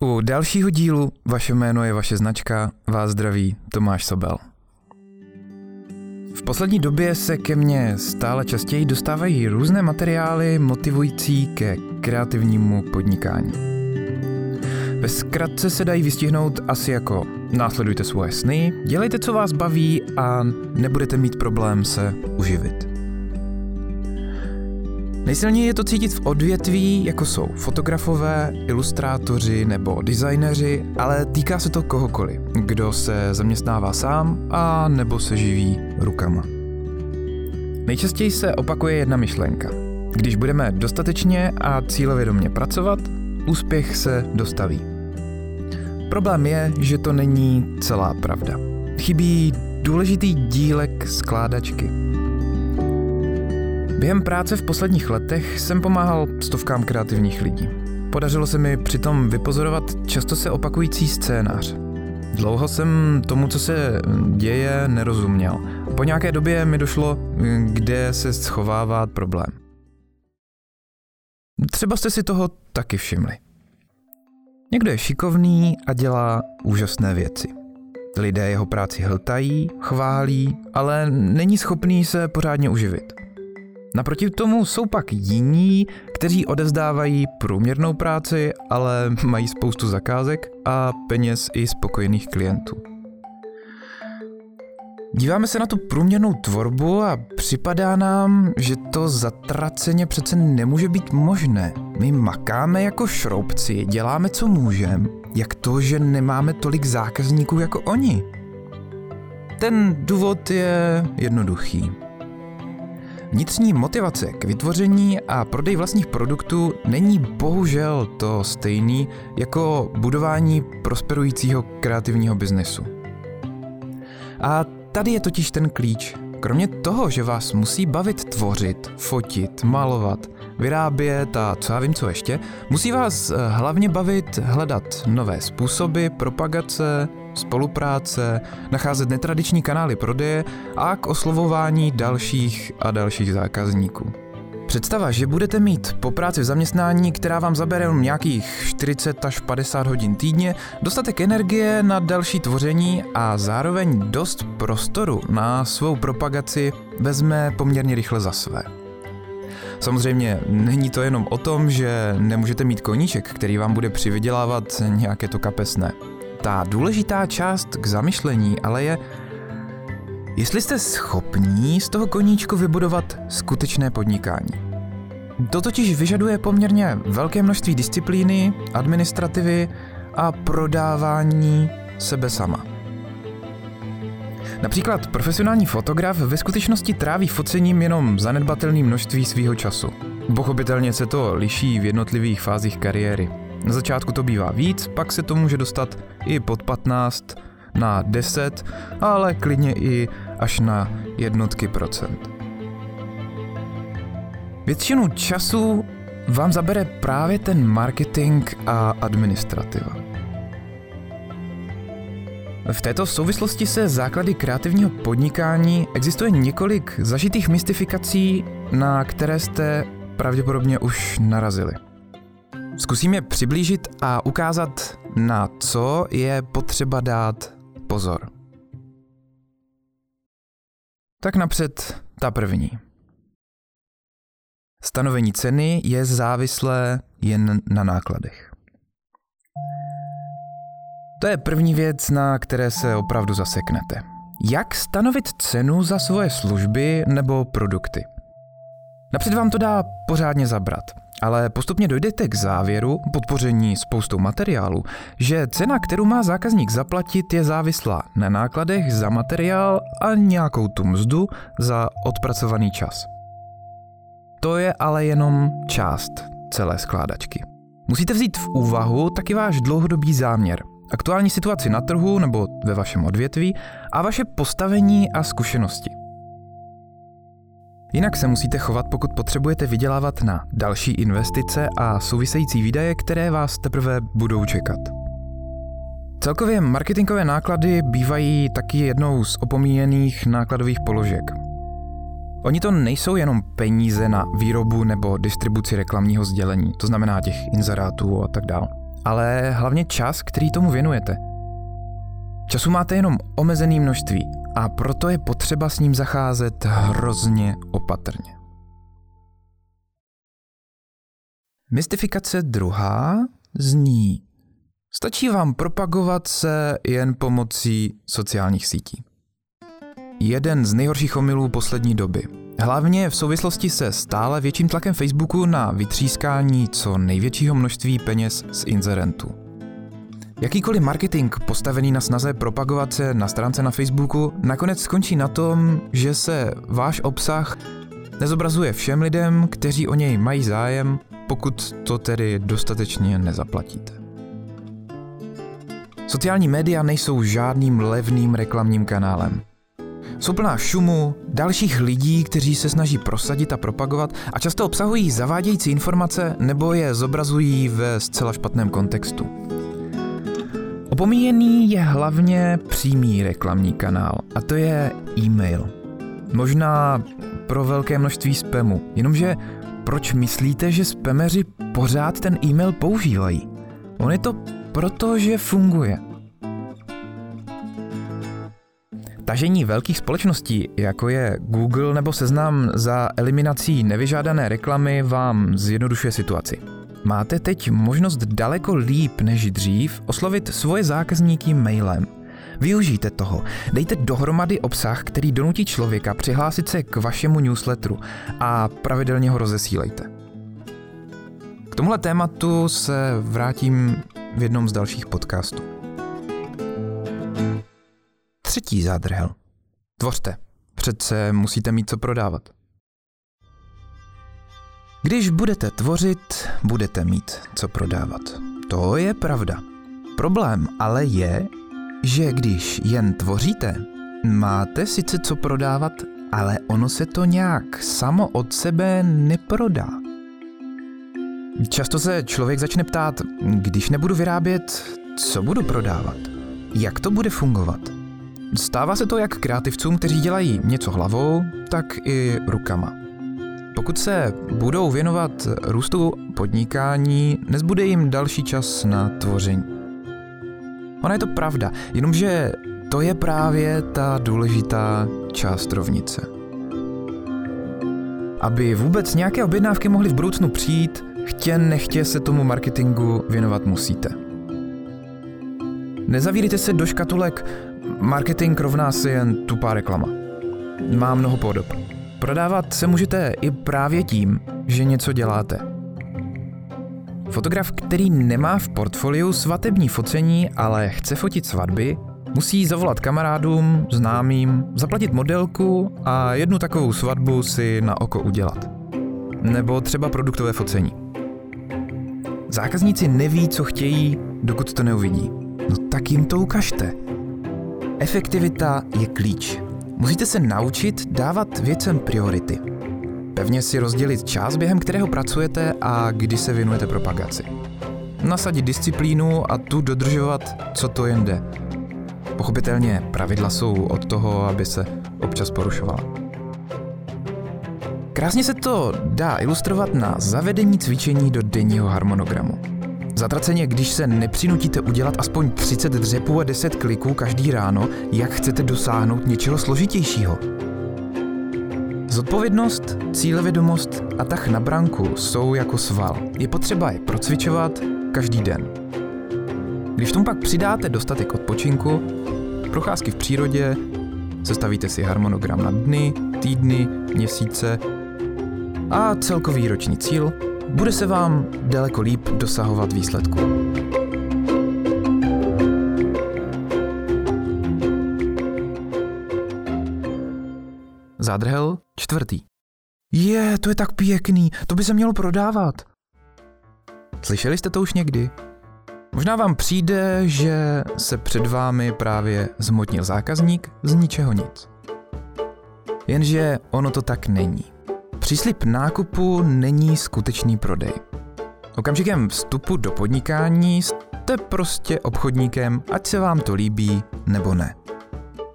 U dalšího dílu Vaše jméno je vaše značka vás zdraví Tomáš Sobel. V poslední době se ke mně stále častěji dostávají různé materiály motivující ke kreativnímu podnikání. Ve zkratce se dají vystihnout asi jako následujte svoje sny, dělejte, co vás baví a nebudete mít problém se uživit. Nejsilněji je to cítit v odvětví, jako jsou fotografové, ilustrátoři nebo designéři, ale týká se to kohokoliv, kdo se zaměstnává sám a nebo se živí rukama. Nejčastěji se opakuje jedna myšlenka. Když budeme dostatečně a cílevědomě pracovat, úspěch se dostaví. Problém je, že to není celá pravda. Chybí důležitý dílek skládačky – Během práce v posledních letech jsem pomáhal stovkám kreativních lidí. Podařilo se mi přitom vypozorovat často se opakující scénář. Dlouho jsem tomu, co se děje, nerozuměl. Po nějaké době mi došlo, kde se schovává problém. Třeba jste si toho taky všimli. Někdo je šikovný a dělá úžasné věci. Lidé jeho práci hltají, chválí, ale není schopný se pořádně uživit. Naproti tomu jsou pak jiní, kteří odezdávají průměrnou práci, ale mají spoustu zakázek a peněz i spokojených klientů. Díváme se na tu průměrnou tvorbu a připadá nám, že to zatraceně přece nemůže být možné. My makáme jako šroubci, děláme co můžeme. Jak to, že nemáme tolik zákazníků jako oni? Ten důvod je jednoduchý. Vnitřní motivace k vytvoření a prodej vlastních produktů není bohužel to stejný jako budování prosperujícího kreativního biznesu. A tady je totiž ten klíč. Kromě toho, že vás musí bavit tvořit, fotit, malovat, vyrábět a co já vím co ještě, musí vás eh, hlavně bavit hledat nové způsoby propagace, spolupráce, nacházet netradiční kanály prodeje a k oslovování dalších a dalších zákazníků. Představa, že budete mít po práci v zaměstnání, která vám zabere nějakých 40 až 50 hodin týdně, dostatek energie na další tvoření a zároveň dost prostoru na svou propagaci vezme poměrně rychle za své. Samozřejmě není to jenom o tom, že nemůžete mít koníček, který vám bude přivydělávat nějaké to kapesné. Ta důležitá část k zamyšlení ale je, jestli jste schopní z toho koníčku vybudovat skutečné podnikání. To totiž vyžaduje poměrně velké množství disciplíny, administrativy a prodávání sebe sama. Například profesionální fotograf ve skutečnosti tráví focením jenom zanedbatelné množství svého času. Pochopitelně se to liší v jednotlivých fázích kariéry. Na začátku to bývá víc, pak se to může dostat i pod 15 na 10, ale klidně i až na jednotky procent. Většinu času vám zabere právě ten marketing a administrativa. V této souvislosti se základy kreativního podnikání existuje několik zažitých mystifikací, na které jste pravděpodobně už narazili. Zkusím je přiblížit a ukázat, na co je potřeba dát pozor. Tak napřed ta první. Stanovení ceny je závislé jen na nákladech. To je první věc, na které se opravdu zaseknete. Jak stanovit cenu za svoje služby nebo produkty? Napřed vám to dá pořádně zabrat ale postupně dojdete k závěru, podpoření spoustou materiálu, že cena, kterou má zákazník zaplatit, je závislá na nákladech za materiál a nějakou tu mzdu za odpracovaný čas. To je ale jenom část celé skládačky. Musíte vzít v úvahu taky váš dlouhodobý záměr, aktuální situaci na trhu nebo ve vašem odvětví a vaše postavení a zkušenosti. Jinak se musíte chovat, pokud potřebujete vydělávat na další investice a související výdaje, které vás teprve budou čekat. Celkově marketingové náklady bývají taky jednou z opomíjených nákladových položek. Oni to nejsou jenom peníze na výrobu nebo distribuci reklamního sdělení, to znamená těch inzerátů a tak dále. ale hlavně čas, který tomu věnujete. Času máte jenom omezený množství a proto je potřeba s ním zacházet hrozně opatrně. Mystifikace druhá zní Stačí vám propagovat se jen pomocí sociálních sítí. Jeden z nejhorších omylů poslední doby. Hlavně v souvislosti se stále větším tlakem Facebooku na vytřískání co největšího množství peněz z inzerentů. Jakýkoliv marketing postavený na snaze propagovat se na stránce na Facebooku nakonec skončí na tom, že se váš obsah nezobrazuje všem lidem, kteří o něj mají zájem, pokud to tedy dostatečně nezaplatíte. Sociální média nejsou žádným levným reklamním kanálem. Jsou plná šumu, dalších lidí, kteří se snaží prosadit a propagovat a často obsahují zavádějící informace nebo je zobrazují ve zcela špatném kontextu. Opomíjený je hlavně přímý reklamní kanál a to je e-mail. Možná pro velké množství spamu, jenomže proč myslíte, že spameři pořád ten e-mail používají? On je to proto, že funguje. Tažení velkých společností, jako je Google nebo Seznam za eliminací nevyžádané reklamy, vám zjednodušuje situaci. Máte teď možnost daleko líp než dřív oslovit svoje zákazníky mailem. Využijte toho. Dejte dohromady obsah, který donutí člověka přihlásit se k vašemu newsletteru a pravidelně ho rozesílejte. K tomuhle tématu se vrátím v jednom z dalších podcastů. Třetí zádrhel. Tvořte. Přece musíte mít co prodávat. Když budete tvořit, budete mít co prodávat. To je pravda. Problém ale je, že když jen tvoříte, máte sice co prodávat, ale ono se to nějak samo od sebe neprodá. Často se člověk začne ptát, když nebudu vyrábět, co budu prodávat? Jak to bude fungovat? Stává se to jak kreativcům, kteří dělají něco hlavou, tak i rukama. Pokud se budou věnovat růstu podnikání, nezbude jim další čas na tvoření. Ona je to pravda, jenomže to je právě ta důležitá část rovnice. Aby vůbec nějaké objednávky mohly v budoucnu přijít, chtě nechtě se tomu marketingu věnovat musíte. Nezavírejte se do škatulek, marketing rovná se jen tupá reklama. Má mnoho podob. Prodávat se můžete i právě tím, že něco děláte. Fotograf, který nemá v portfoliu svatební focení, ale chce fotit svatby, musí zavolat kamarádům, známým, zaplatit modelku a jednu takovou svatbu si na oko udělat. Nebo třeba produktové focení. Zákazníci neví, co chtějí, dokud to neuvidí. No tak jim to ukažte. Efektivita je klíč. Musíte se naučit dávat věcem priority. Pevně si rozdělit čas, během kterého pracujete a kdy se věnujete propagaci. Nasadit disciplínu a tu dodržovat, co to jen jde. Pochopitelně pravidla jsou od toho, aby se občas porušovala. Krásně se to dá ilustrovat na zavedení cvičení do denního harmonogramu. Zatraceně, když se nepřinutíte udělat aspoň 30 dřepů a 10 kliků každý ráno, jak chcete dosáhnout něčeho složitějšího. Zodpovědnost, cílevědomost a tah na branku jsou jako sval. Je potřeba je procvičovat každý den. Když tomu pak přidáte dostatek odpočinku, procházky v přírodě, sestavíte si harmonogram na dny, týdny, měsíce a celkový roční cíl, bude se vám daleko líp dosahovat výsledku. Zádrhel čtvrtý. Je, to je tak pěkný, to by se mělo prodávat. Slyšeli jste to už někdy? Možná vám přijde, že se před vámi právě zmotnil zákazník z ničeho nic. Jenže ono to tak není. Příslip nákupu není skutečný prodej. Okamžikem vstupu do podnikání jste prostě obchodníkem, ať se vám to líbí nebo ne.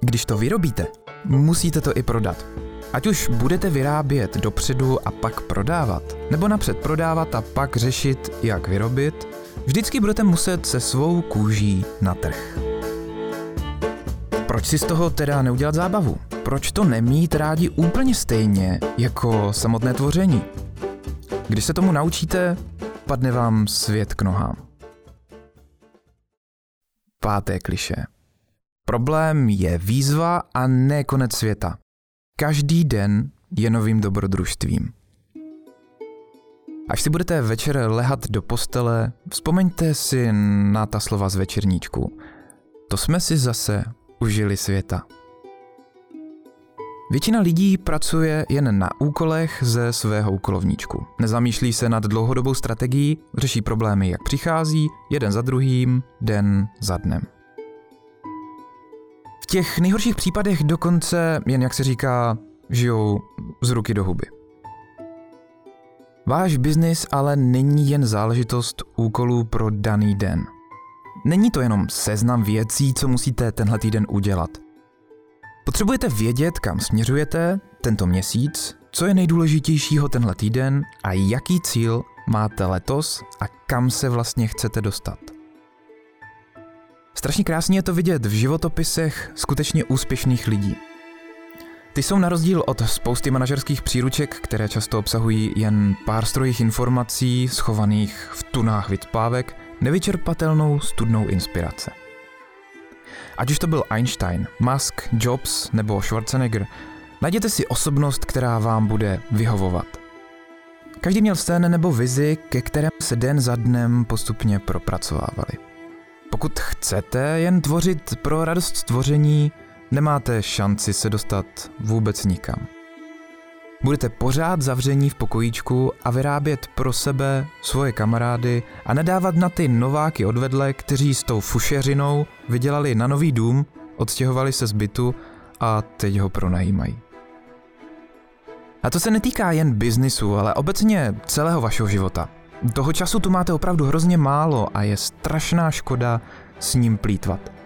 Když to vyrobíte, musíte to i prodat. Ať už budete vyrábět dopředu a pak prodávat, nebo napřed prodávat a pak řešit, jak vyrobit, vždycky budete muset se svou kůží na trh. Proč si z toho teda neudělat zábavu? Proč to nemít rádi úplně stejně jako samotné tvoření? Když se tomu naučíte, padne vám svět k nohám. Páté kliše. Problém je výzva a ne konec světa. Každý den je novým dobrodružstvím. Až si budete večer lehat do postele, vzpomeňte si na ta slova z večerníčku. To jsme si zase užili světa. Většina lidí pracuje jen na úkolech ze svého úkolovníčku. Nezamýšlí se nad dlouhodobou strategií, řeší problémy, jak přichází, jeden za druhým, den za dnem. V těch nejhorších případech dokonce, jen jak se říká, žijou z ruky do huby. Váš biznis ale není jen záležitost úkolů pro daný den. Není to jenom seznam věcí, co musíte tenhle týden udělat. Potřebujete vědět, kam směřujete tento měsíc, co je nejdůležitějšího tenhle týden a jaký cíl máte letos a kam se vlastně chcete dostat. Strašně krásně je to vidět v životopisech skutečně úspěšných lidí. Ty jsou na rozdíl od spousty manažerských příruček, které často obsahují jen pár strojích informací schovaných v tunách vycpávek, nevyčerpatelnou studnou inspirace. Ať už to byl Einstein, Musk, Jobs nebo Schwarzenegger, najděte si osobnost, která vám bude vyhovovat. Každý měl sen nebo vizi, ke kterém se den za dnem postupně propracovávali. Pokud chcete jen tvořit pro radost tvoření, nemáte šanci se dostat vůbec nikam. Budete pořád zavření v pokojíčku a vyrábět pro sebe, svoje kamarády a nedávat na ty nováky odvedle, kteří s tou fušeřinou vydělali na nový dům, odstěhovali se z bytu a teď ho pronajímají. A to se netýká jen biznisu, ale obecně celého vašeho života. Toho času tu máte opravdu hrozně málo a je strašná škoda s ním plítvat.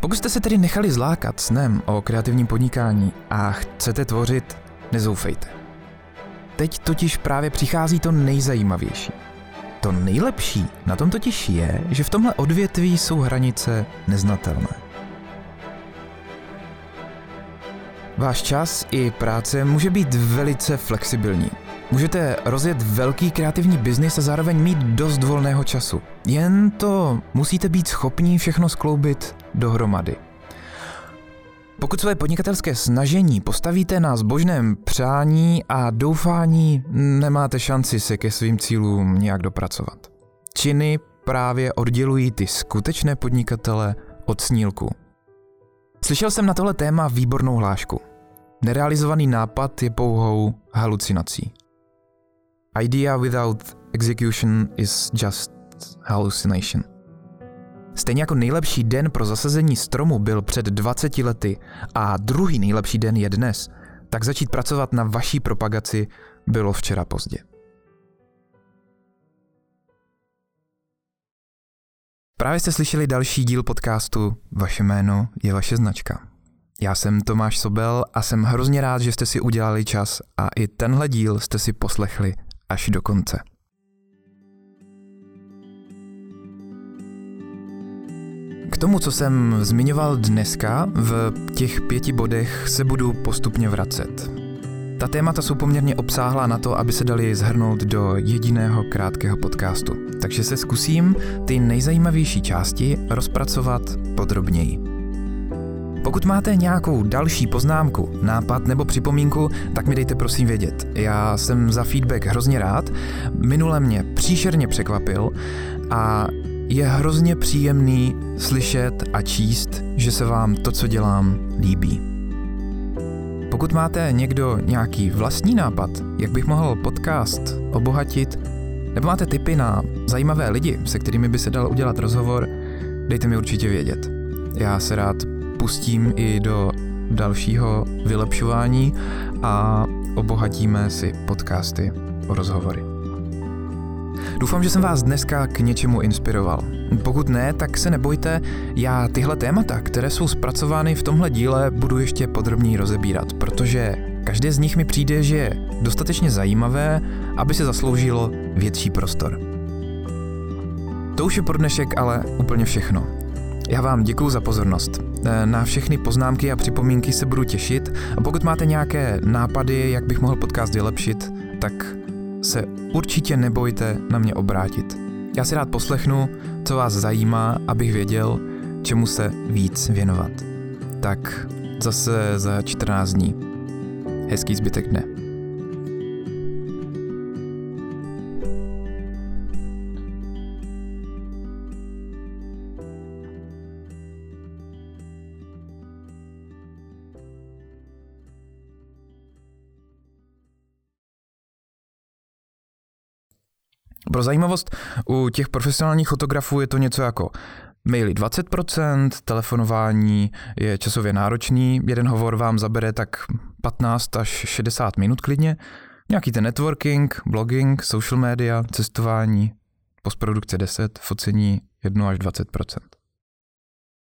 Pokud jste se tedy nechali zlákat snem o kreativním podnikání a chcete tvořit, nezoufejte. Teď totiž právě přichází to nejzajímavější. To nejlepší na tom totiž je, že v tomhle odvětví jsou hranice neznatelné. Váš čas i práce může být velice flexibilní. Můžete rozjet velký kreativní biznis a zároveň mít dost volného času. Jen to musíte být schopní všechno skloubit dohromady. Pokud své podnikatelské snažení postavíte na zbožném přání a doufání, nemáte šanci se ke svým cílům nějak dopracovat. Činy právě oddělují ty skutečné podnikatele od snílku. Slyšel jsem na tohle téma výbornou hlášku. Nerealizovaný nápad je pouhou halucinací. Idea without execution is just hallucination. Stejně jako nejlepší den pro zasazení stromu byl před 20 lety a druhý nejlepší den je dnes, tak začít pracovat na vaší propagaci bylo včera pozdě. Právě jste slyšeli další díl podcastu Vaše jméno je vaše značka. Já jsem Tomáš Sobel a jsem hrozně rád, že jste si udělali čas a i tenhle díl jste si poslechli až do konce. K tomu, co jsem zmiňoval dneska, v těch pěti bodech se budu postupně vracet. Ta témata jsou poměrně obsáhlá na to, aby se dali zhrnout do jediného krátkého podcastu. Takže se zkusím ty nejzajímavější části rozpracovat podrobněji. Pokud máte nějakou další poznámku, nápad nebo připomínku, tak mi dejte prosím vědět. Já jsem za feedback hrozně rád, minule mě příšerně překvapil a je hrozně příjemný slyšet a číst, že se vám to, co dělám, líbí. Pokud máte někdo nějaký vlastní nápad, jak bych mohl podcast obohatit, nebo máte tipy na zajímavé lidi, se kterými by se dal udělat rozhovor, dejte mi určitě vědět. Já se rád pustím i do dalšího vylepšování a obohatíme si podcasty o rozhovory. Doufám, že jsem vás dneska k něčemu inspiroval. Pokud ne, tak se nebojte, já tyhle témata, které jsou zpracovány v tomhle díle, budu ještě podrobněji rozebírat, protože každé z nich mi přijde, že je dostatečně zajímavé, aby se zasloužilo větší prostor. To už je pro dnešek ale úplně všechno. Já vám děkuji za pozornost. E, na všechny poznámky a připomínky se budu těšit a pokud máte nějaké nápady, jak bych mohl podcast vylepšit, tak se určitě nebojte na mě obrátit. Já si rád poslechnu, co vás zajímá, abych věděl, čemu se víc věnovat. Tak zase za 14 dní. Hezký zbytek dne. Pro zajímavost, u těch profesionálních fotografů je to něco jako maily 20%, telefonování je časově náročný, jeden hovor vám zabere tak 15 až 60 minut klidně, nějaký ten networking, blogging, social media, cestování, postprodukce 10, focení 1 až 20%.